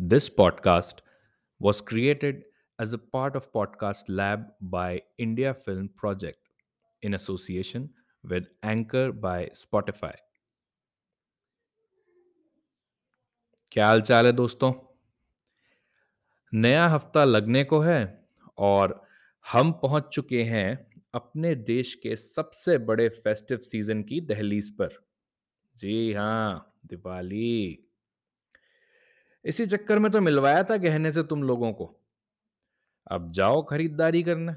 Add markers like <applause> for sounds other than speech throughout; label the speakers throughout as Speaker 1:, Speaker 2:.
Speaker 1: This podcast was created as a part of Podcast Lab by India Film Project in association with Anchor by Spotify. क्या हाल चाल है दोस्तों नया हफ़्ता लगने को है और हम पहुँच चुके हैं अपने देश के सबसे बड़े फेस्टिव सीज़न की दहलीज पर जी हाँ दिवाली इसी चक्कर में तो मिलवाया था गहने से तुम लोगों को। अब जाओ खरीदारी करने।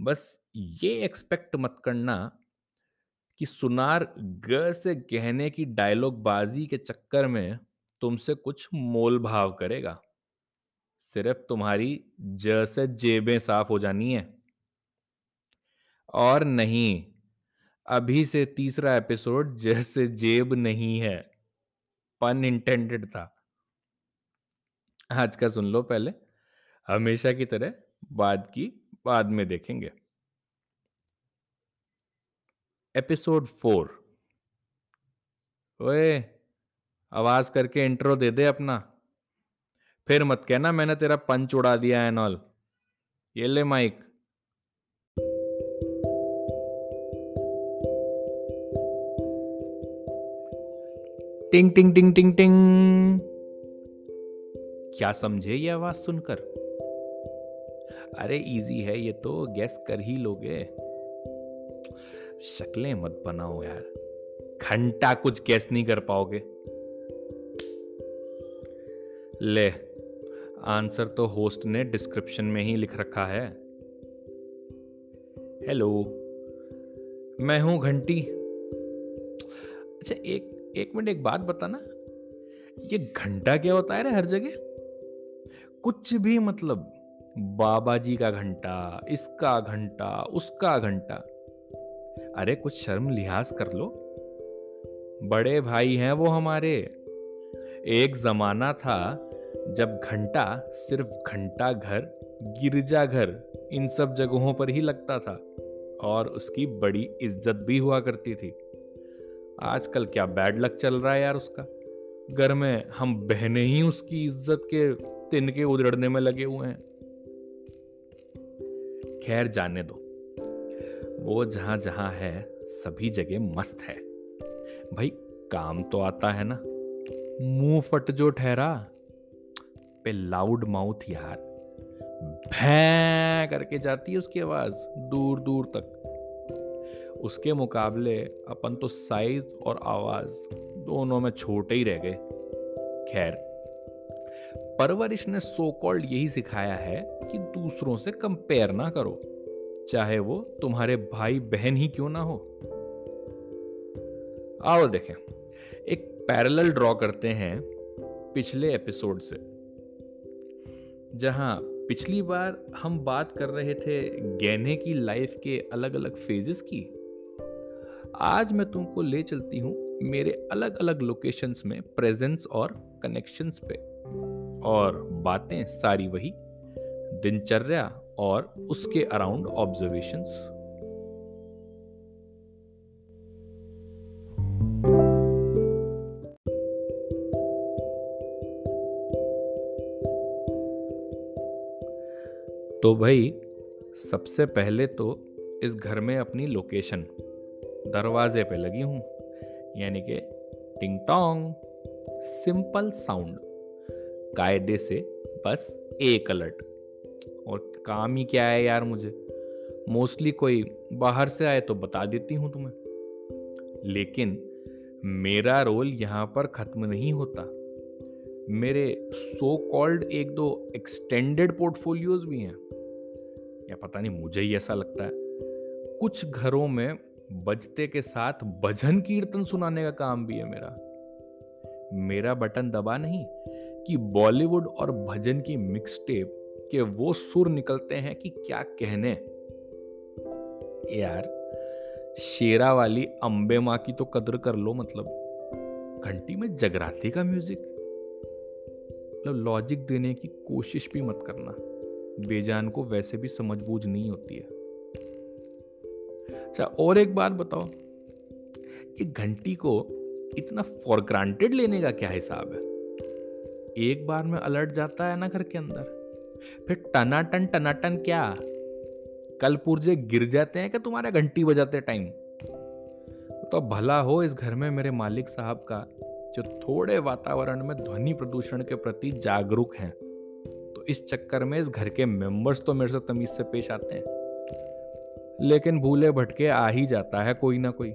Speaker 1: बस ये एक्सपेक्ट मत करना कि सुनार ग से गहने की डायलॉग बाजी के चक्कर में तुमसे कुछ मोल भाव करेगा। सिर्फ़ तुम्हारी ज से जेबें साफ़ हो जानी है। और नहीं, अभी से तीसरा एपिसोड ज से जेब नहीं है। पन इंटेंडेड था। आज का सुन लो पहले। हमेशा की तरह बाद की, बाद में देखेंगे। Episode four. ओए, आवाज़ करके इंट्रो दे दे अपना। फिर मत कहना, मैंने तेरा पंच उड़ा दिया एंड ऑल ये ले माइक। टिंग टिंग टिंग टिंग टिंग। क्या समझे ये आवाज़ सुनकर? अरे इजी है ये तो गैस कर ही लोगे। शक्लें मत बनाओ यार। घंटा कुछ गैस नहीं कर पाओगे। ले आंसर तो होस्ट ने डिस्क्रिप्शन में ही लिख रखा है। हेलो मैं हूँ घंटी। अच्छा एक एक मिनट, एक बात बताना। ये घंटा क्या होता है रे हर जगह? कुछ भी मतलब बाबा जी का घंटा, इसका घंटा, उसका घंटा। अरे, कुछ शर्म लिहाज कर लो। बड़े भाई हैं वो हमारे। एक जमाना था जब घंटा सिर्फ़ घंटा घर, गिरजा घर, इन सब जगहों पर ही लगता था और उसकी बड़ी इज़्ज़त भी हुआ करती थी। आजकल क्या बैड लक चल रहा है यार उसका। घर में हम बहने ही उसकी इज़्ज़त के तिनके उधड़ने में लगे हुए हैं। खैर, जाने दो। वो जहाँ जहाँ है, सभी जगह मस्त है। भाई, काम तो आता है ना। मुँह फट जो ठहरा। पे लाउड माउथ यार। भै करके जाती है उसकी आवाज़, दूर दूर तक। उसके मुकाबले अपन तो साइज़ और आवाज़ दोनों में छोटे ही रह गए। खैर परवरिश ने सो कॉल्ड यही सिखाया है कि दूसरों से कंपेयर ना करो, चाहे वो तुम्हारे भाई बहन ही क्यों ना हो। आओ देखें, एक पैरेलल ड्रॉ करते हैं पिछले एपिसोड से, जहाँ पिछली बार हम बात कर रहे थे गहने की लाइफ के अलग अलग फेजेस की। आज मैं तुमको ले चलती हूँ मेरे अलग अलग लोकेशंस में प्रेजेंस और कनेक्शंस पे। और बातें सारी वही, दिनचर्या और उसके अराउंड ऑब्जर्वेशंस तो भाई, सबसे पहले तो इस घर में अपनी लोकेशन दरवाजे पे लगी हूँ, यानी कि टिंग टोंग सिंपल साउंड कायदे से बस एक अलर्ट। और काम ही क्या है यार मुझे? मोस्टली कोई बाहर से आए तो बता देती हूँ तुम्हें। लेकिन मेरा रोल यहाँ पर खत्म नहीं होता। मेरे सो कॉल्ड एक दो एक्सटेंडेड पोर्टफोलियोज भी हैं। या पता नहीं, मुझे ही ऐसा लगता है। कुछ घरों में बजते के साथ भजन कीर्तन सुनाने का काम भी है मेरा। मेरा बटन दबा नहीं कि बॉलीवुड और भजन की मिक्स टेप के वो सुर निकलते हैं कि क्या कहने। यार, शेरा वाली अंबे माँ की तो कदर कर लो मतलब। घंटी में जगराते का म्यूज़िक मतलब लॉजिक देने की कोशिश भी मत करना। बेजान को वैसे भी समझ बूझ नहीं होती है। अच्छा और एक बात बताओ। ये घंटी को इतना फॉर ग्रांटेड लेने का क्या हिसाब है? एक बार में अलर्ट जाता है ना घर के अंदर। फिर टनाटन टनाटन क्या? कल पुर्जे गिर जाते हैं क्या तुम्हारे? घंटी बजाते टाइम तो भला हो इस घर में मेरे मालिक साहब का, जो थोड़े वातावरण में ध्वनि प्रदूषण के प्रति जागरूक हैं। तो इस चक्कर में इस घर के मेंबर्स तो मेरे से तमीज से पेश आते हैं। लेकिन भूले भटके आ ही जाता है कोई ना कोई।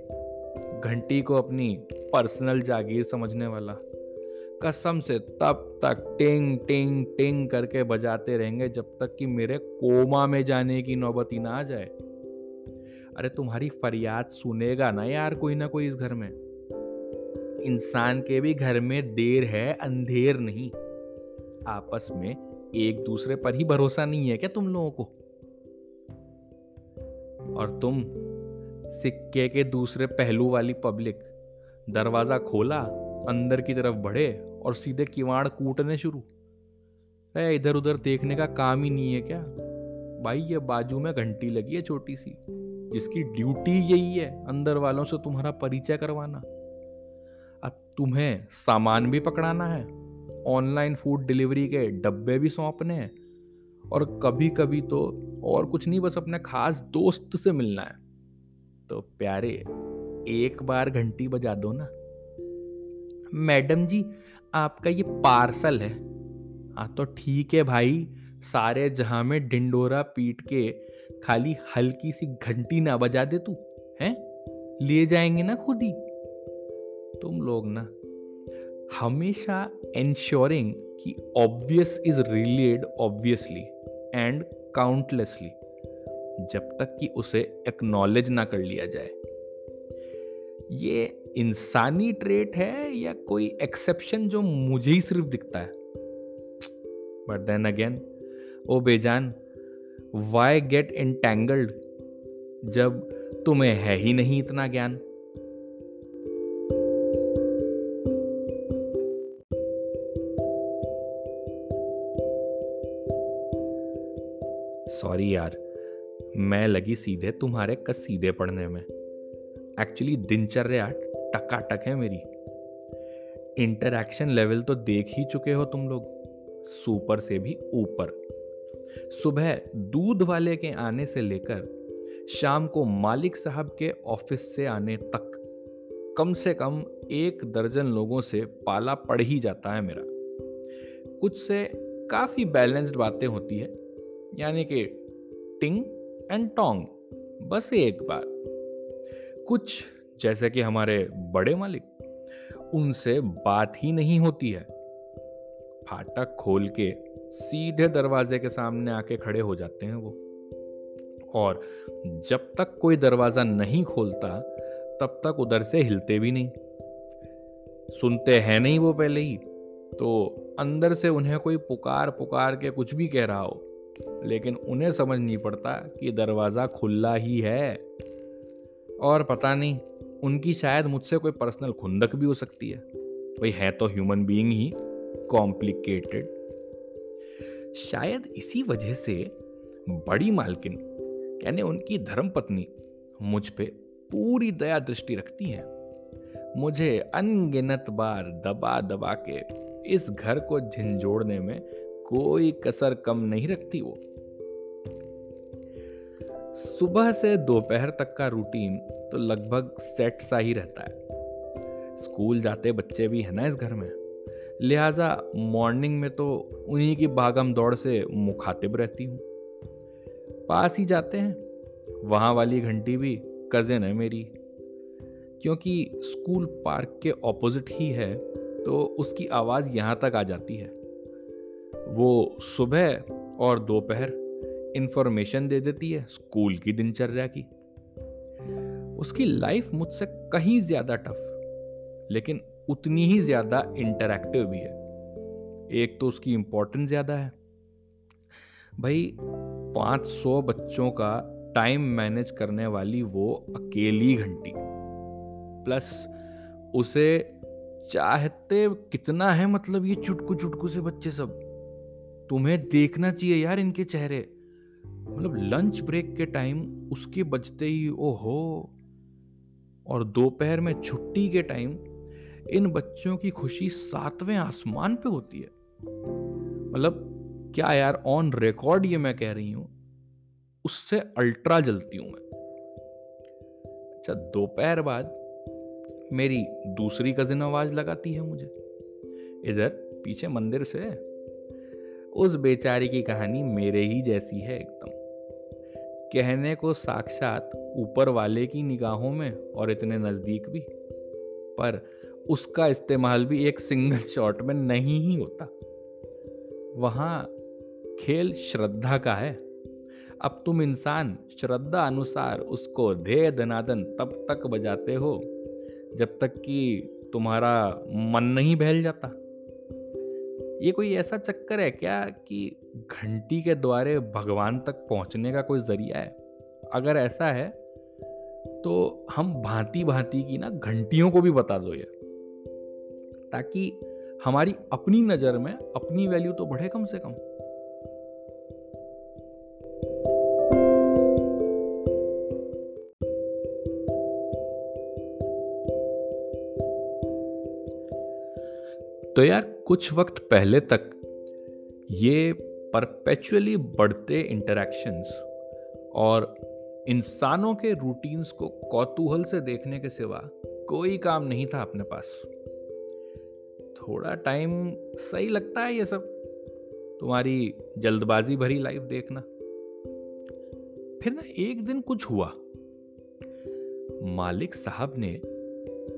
Speaker 1: घंटी को अपनी पर्सनल जागीर समझने वाला। कसम से तब तक टिंग टिंग टिंग करके बजाते रहेंगे जब तक कि मेरे कोमा में जाने की नौबत ही ना आ जाए। अरे तुम्हारी फरियाद सुनेगा ना यार कोई ना कोई इस घर में। इंसान के भी घर में देर है, अंधेर नहीं। आपस में एक दूसरे पर ही भरोसा नहीं है क्या तुम लोगों को? और तुम सिक्के के दूसरे पहलू वाली पब्लिक, दरवाज़ा खोला अंदर की तरफ़ बढ़े और सीधे किवाड़ कूटने शुरू। अरे इधर उधर देखने का काम ही नहीं है क्या? भाई, ये बाजू में घंटी लगी है छोटी सी जिसकी ड्यूटी यही है अंदर वालों से तुम्हारा परिचय करवाना। अब तुम्हें सामान भी पकड़ाना है, ऑनलाइन फ़ूड डिलीवरी के डब्बे भी सौंपने हैं, और कभी कभी तो और कुछ नहीं, बस अपने खास दोस्त से मिलना है। तो प्यारे, एक बार घंटी बजा दो ना। मैडम जी, आपका ये पार्सल है। हाँ तो ठीक है भाई, सारे जहाँ में डिंडोरा पीट के खाली हल्की सी घंटी ना बजा दे तू, हैं? ले जाएँगे ना खुद ही? तुम लोग ना, हमेशा इंश्योरिंग कि ऑब्वियस इज़ रिलेड ऑब्वियसली एंड काउंटलेसली जब तक कि उसे एक्नॉलेज ना कर लिया जाए। ये इंसानी ट्रेट है या कोई एक्सेप्शन जो मुझे ही सिर्फ़ दिखता है? बट देन अगेन ओ बेजान वाई गेट इंटेंगल्ड जब तुम्हें है ही नहीं इतना ज्ञान? सॉरी यार, मैं लगी सीधे तुम्हारे कसीदे पढ़ने में। एक्चुअली दिनचर्या टकाटक है मेरी। इंटरैक्शन लेवल तो देख ही चुके हो तुम लोग, सुपर से भी ऊपर। सुबह दूध वाले के आने से लेकर शाम को मालिक साहब के ऑफ़िस से आने तक, कम से कम एक दर्जन लोगों से पाला पड़ ही जाता है मेरा। कुछ से काफ़ी बैलेंस्ड बातें होती है, यानी कि टिंग एंड टोंग, बस एक बार। कुछ जैसे कि हमारे बड़े मालिक, उनसे बात ही नहीं होती है। फाटक खोल के सीधे दरवाजे के सामने आके खड़े हो जाते हैं वो। और जब तक कोई दरवाज़ा नहीं खोलता, तब तक उधर से हिलते भी नहीं। सुनते हैं नहीं वो पहले ही तो अंदर से उन्हें कोई पुकार पुकार के कुछ भी कह रहा हो, लेकिन उन्हें समझ नहीं पड़ता कि दरवाज़ा खुला ही है। और पता नहीं उनकी शायद मुझसे कोई पर्सनल खुंदक भी हो सकती है। भाई, है तो ह्यूमन बीइंग ही, कॉम्प्लिकेटेड। शायद इसी वजह से बड़ी मालकिन, यानी उनकी धर्मपत्नी, मुझ पे पूरी दया दृष्टि रखती है। मुझे अनगिनत बार दबा दबा के इस घर को झिंझोड़ने में कोई कसर कम नहीं रखती वो। सुबह से दोपहर तक का रूटीन तो लगभग सेट सा ही रहता है। स्कूल जाते बच्चे भी हैं ना इस घर में? लिहाजा मॉर्निंग में तो उन्हीं की भागम दौड़ से मुखातिब रहती हूँ। पास ही जाते हैं, वहाँ वाली घंटी भी कज़न है मेरी। क्योंकि स्कूल पार्क के ऑपोजिट ही है तो उसकी आवाज़ यहाँ तक आ जाती है। वो सुबह और दोपहर इंफॉर्मेशन दे देती है स्कूल की दिनचर्या की। उसकी लाइफ मुझसे कहीं ज़्यादा टफ लेकिन उतनी ही ज़्यादा इंटरैक्टिव भी है। एक तो उसकी इम्पोर्टेंस ज़्यादा है। भाई 500 बच्चों का टाइम मैनेज करने वाली वो अकेली घंटी प्लस उसे चाहते कितना है मतलब ये चुटकू चुटकू से बच्चे सब? तुम्हें देखना चाहिए यार इनके चेहरे। मतलब लंच ब्रेक के टाइम उसके बजते ही, ओहो और दोपहर में छुट्टी के टाइम इन बच्चों की खुशी सातवें आसमान पे होती है। मतलब क्या यार ऑन रिकॉर्ड ये मैं कह रही हूँ, उससे अल्ट्रा जलती हूँ मैं। अच्छा दोपहर बाद मेरी दूसरी कजिन आवाज़ लगाती है मुझे। इधर, पीछे मंदिर से। उस बेचारी की कहानी मेरे ही जैसी है एकदम। कहने को साक्षात ऊपर वाले की निगाहों में और इतने नज़दीक भी। पर उसका इस्तेमाल भी एक सिंगल शॉट में नहीं ही होता। वहाँ खेल श्रद्धा का है। अब तुम इंसान श्रद्धा अनुसार उसको धे धनादन तब तक बजाते हो जब तक कि तुम्हारा मन नहीं बहल जाता। ये कोई ऐसा चक्कर है क्या कि घंटी के द्वारे भगवान तक पहुँचने का कोई ज़रिया है? अगर ऐसा है तो हम भांति भांति की ना घंटियों को भी बता दो ये ताकि हमारी अपनी नज़र में अपनी वैल्यू तो बढ़े कम से कम। कुछ वक्त पहले तक ये परपेचुअली बढ़ते इंटरेक्शंस और इंसानों के रूटीन्स को कौतूहल से देखने के सिवा कोई काम नहीं था अपने पास। थोड़ा टाइम सही लगता है ये सब। तुम्हारी जल्दबाजी भरी लाइफ देखना। फिर ना एक दिन कुछ हुआ। मालिक साहब ने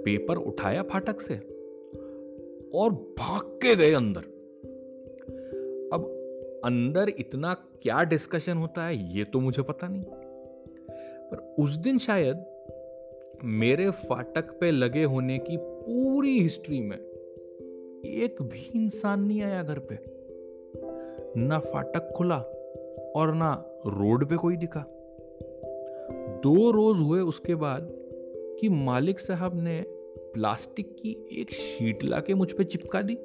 Speaker 1: पेपर उठाया फाटक से। और भाग के गए अंदर। अब अंदर इतना क्या डिस्कशन होता है, ये तो मुझे पता नहीं। पर उस दिन शायद मेरे फाटक पे लगे होने की पूरी हिस्ट्री में एक भी इंसान नहीं आया घर पे। ना फाटक खुला और ना रोड पे कोई दिखा। दो रोज हुए उसके बाद कि मालिक साहब ने प्लास्टिक की एक शीट लाके मुझ पर चिपका दी।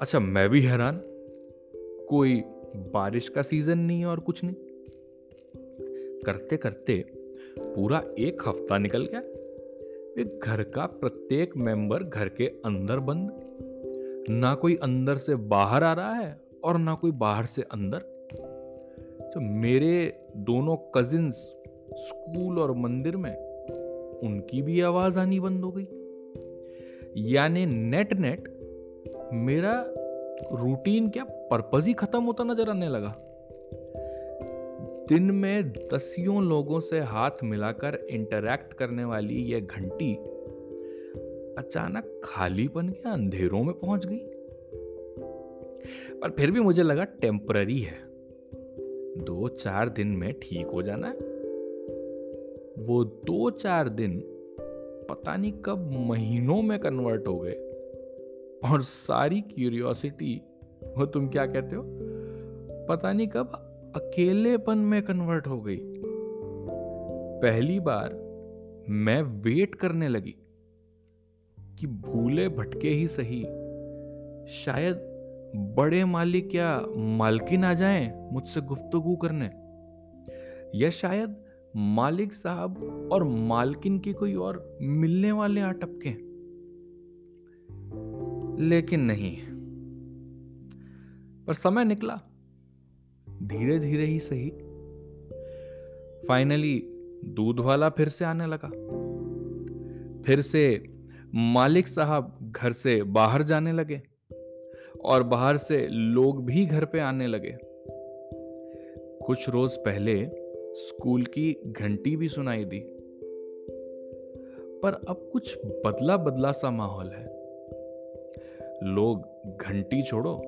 Speaker 1: अच्छा मैं भी हैरान। कोई बारिश का सीज़न नहीं और कुछ नहीं। करते करते पूरा एक हफ़्ता निकल गया। एक घर का प्रत्येक मेंबर घर के अंदर बंद। ना कोई अंदर से बाहर आ रहा है और ना कोई बाहर से अंदर। तो मेरे दोनों कजिन्स स्कूल और मंदिर में उनकी भी आवाज़ आनी बंद हो गई। यानी नेट नेट मेरा रूटीन क्या पर्पज ही खत्म होता नज़र आने लगा। दिन में दसियों लोगों से हाथ मिलाकर इंटरैक्ट करने वाली यह घंटी अचानक खालीपन के अंधेरों में पहुँच गई। पर फिर भी मुझे लगा टेम्पररी है। दो चार दिन में ठीक हो जाना है। वो दो चार दिन पता नहीं कब महीनों में कन्वर्ट हो गए और सारी क्यूरियोसिटी वो तुम क्या कहते हो? पता नहीं कब अकेलेपन में कन्वर्ट हो गई। पहली बार मैं वेट करने लगी कि भूले भटके ही सही। शायद बड़े मालिक या मालकिन आ जाएँ मुझसे गुफ्तगू करने। या शायद मालिक साहब और मालकिन की कोई और मिलने वाले आ टपके लेकिन नहीं। पर समय निकला। धीरे धीरे ही सही। फाइनली दूध वाला फिर से आने लगा। फिर से मालिक साहब घर से बाहर जाने लगे और बाहर से लोग भी घर पे आने लगे। कुछ रोज पहले स्कूल की घंटी भी सुनाई दी। पर अब कुछ बदला बदला सा माहौल है। लोग घंटी छोड़ो,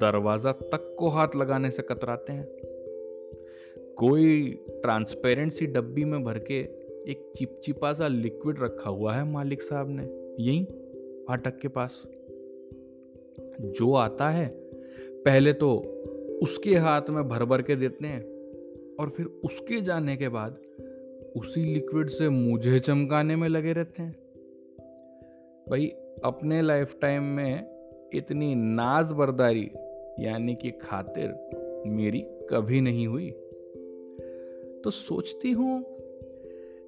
Speaker 1: दरवाज़ा तक को हाथ लगाने से कतराते हैं। कोई ट्रांसपेरेंट सी डब्बी में भर के एक चिपचिपा सा लिक्विड रखा हुआ है मालिक साहब ने, यही, फाटक के पास। जो आता है, पहले तो उसके हाथ में भर भर के देते हैं। और फिर उसके जाने के बाद उसी लिक्विड से मुझे चमकाने में लगे रहते हैं। भाई, अपने लाइफ टाइम में इतनी नाज बरदारी यानी कि खातिर मेरी कभी नहीं हुई। तो सोचती हूँ,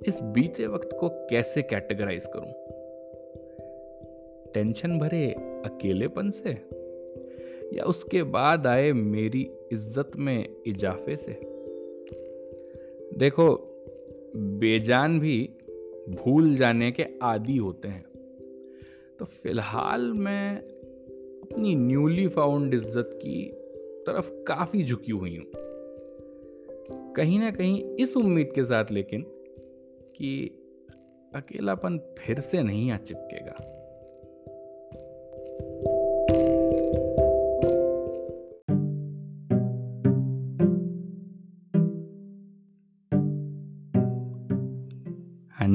Speaker 1: इस बीते वक्त को कैसे कैटेगराइज करूँ? टेंशन भरे अकेलेपन से या उसके बाद आए मेरी इज़्ज़त में इजाफे से? देखो, बेजान भी भूल जाने के आदि होते हैं। तो फ़िलहाल मैं अपनी न्यूली फाउंड इज़्ज़त की तरफ़ काफ़ी झुकी हुई हूँ। कहीं ना कहीं इस उम्मीद के साथ लेकिन कि अकेलापन फिर से नहीं आ चिपकेगा।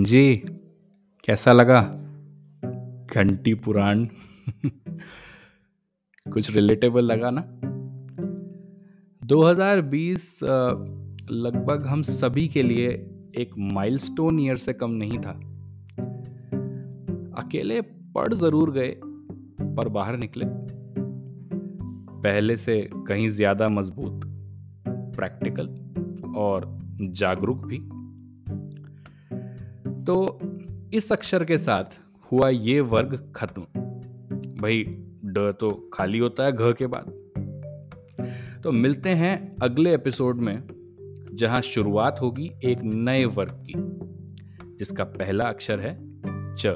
Speaker 1: जी, कैसा लगा? घंटी पुराण। <laughs> कुछ रिलेटेबल लगा ना? 2020 लगभग हम सभी के लिए एक माइलस्टोन ईयर से कम नहीं था। अकेले पढ़ ज़रूर गए, पर बाहर निकले। पहले से कहीं ज़्यादा मज़बूत प्रैक्टिकल और जागरूक भी। तो इस अक्षर के साथ हुआ ये वर्ग खत्म। भाई, ड तो खाली होता है घ के बाद। तो मिलते हैं अगले एपिसोड में, जहाँ शुरुआत होगी एक नए वर्ग की, जिसका पहला अक्षर है च।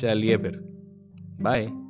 Speaker 1: चलिए फिर, बाय।